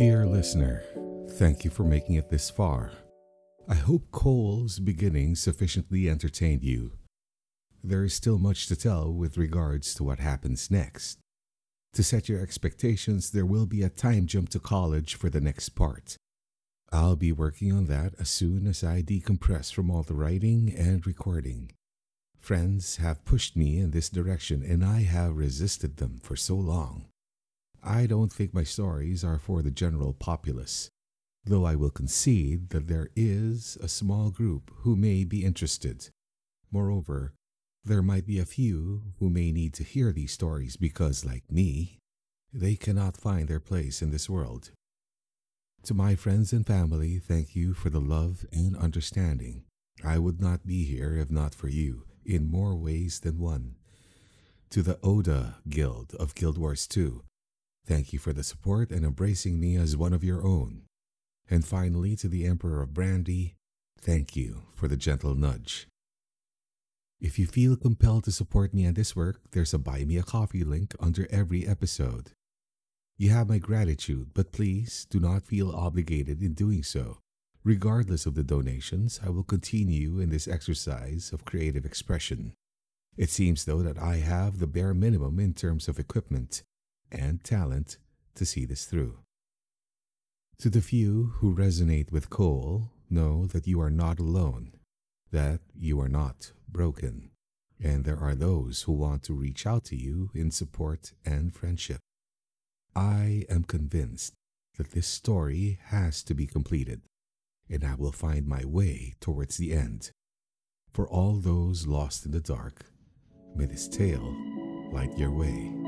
Dear listener, thank you for making it this far. I hope Cole's beginning sufficiently entertained you. There is still much to tell with regards to what happens next. To set your expectations, there will be a time jump to college for the next part. I'll be working on that as soon as I decompress from all the writing and recording. Friends have pushed me in this direction and I have resisted them for so long. I don't think my stories are for the general populace, though I will concede that there is a small group who may be interested. Moreover, there might be a few who may need to hear these stories because, like me, they cannot find their place in this world. To my friends and family, thank you for the love and understanding. I would not be here if not for you, in more ways than one. To the Oda Guild of Guild Wars 2, thank you for the support and embracing me as one of your own. And finally, to the Emperor of Brandy, thank you for the gentle nudge. If you feel compelled to support me on this work, there's a Buy Me a Coffee link under every episode. You have my gratitude, but please do not feel obligated in doing so. Regardless of the donations, I will continue in this exercise of creative expression. It seems, though, that I have the bare minimum in terms of equipment and talent to see this through. To the few who resonate with Cole, know that you are not alone, that you are not broken, and there are those who want to reach out to you in support and friendship. I am convinced that this story has to be completed, and I will find my way towards the end. For all those lost in the dark, may this tale light your way.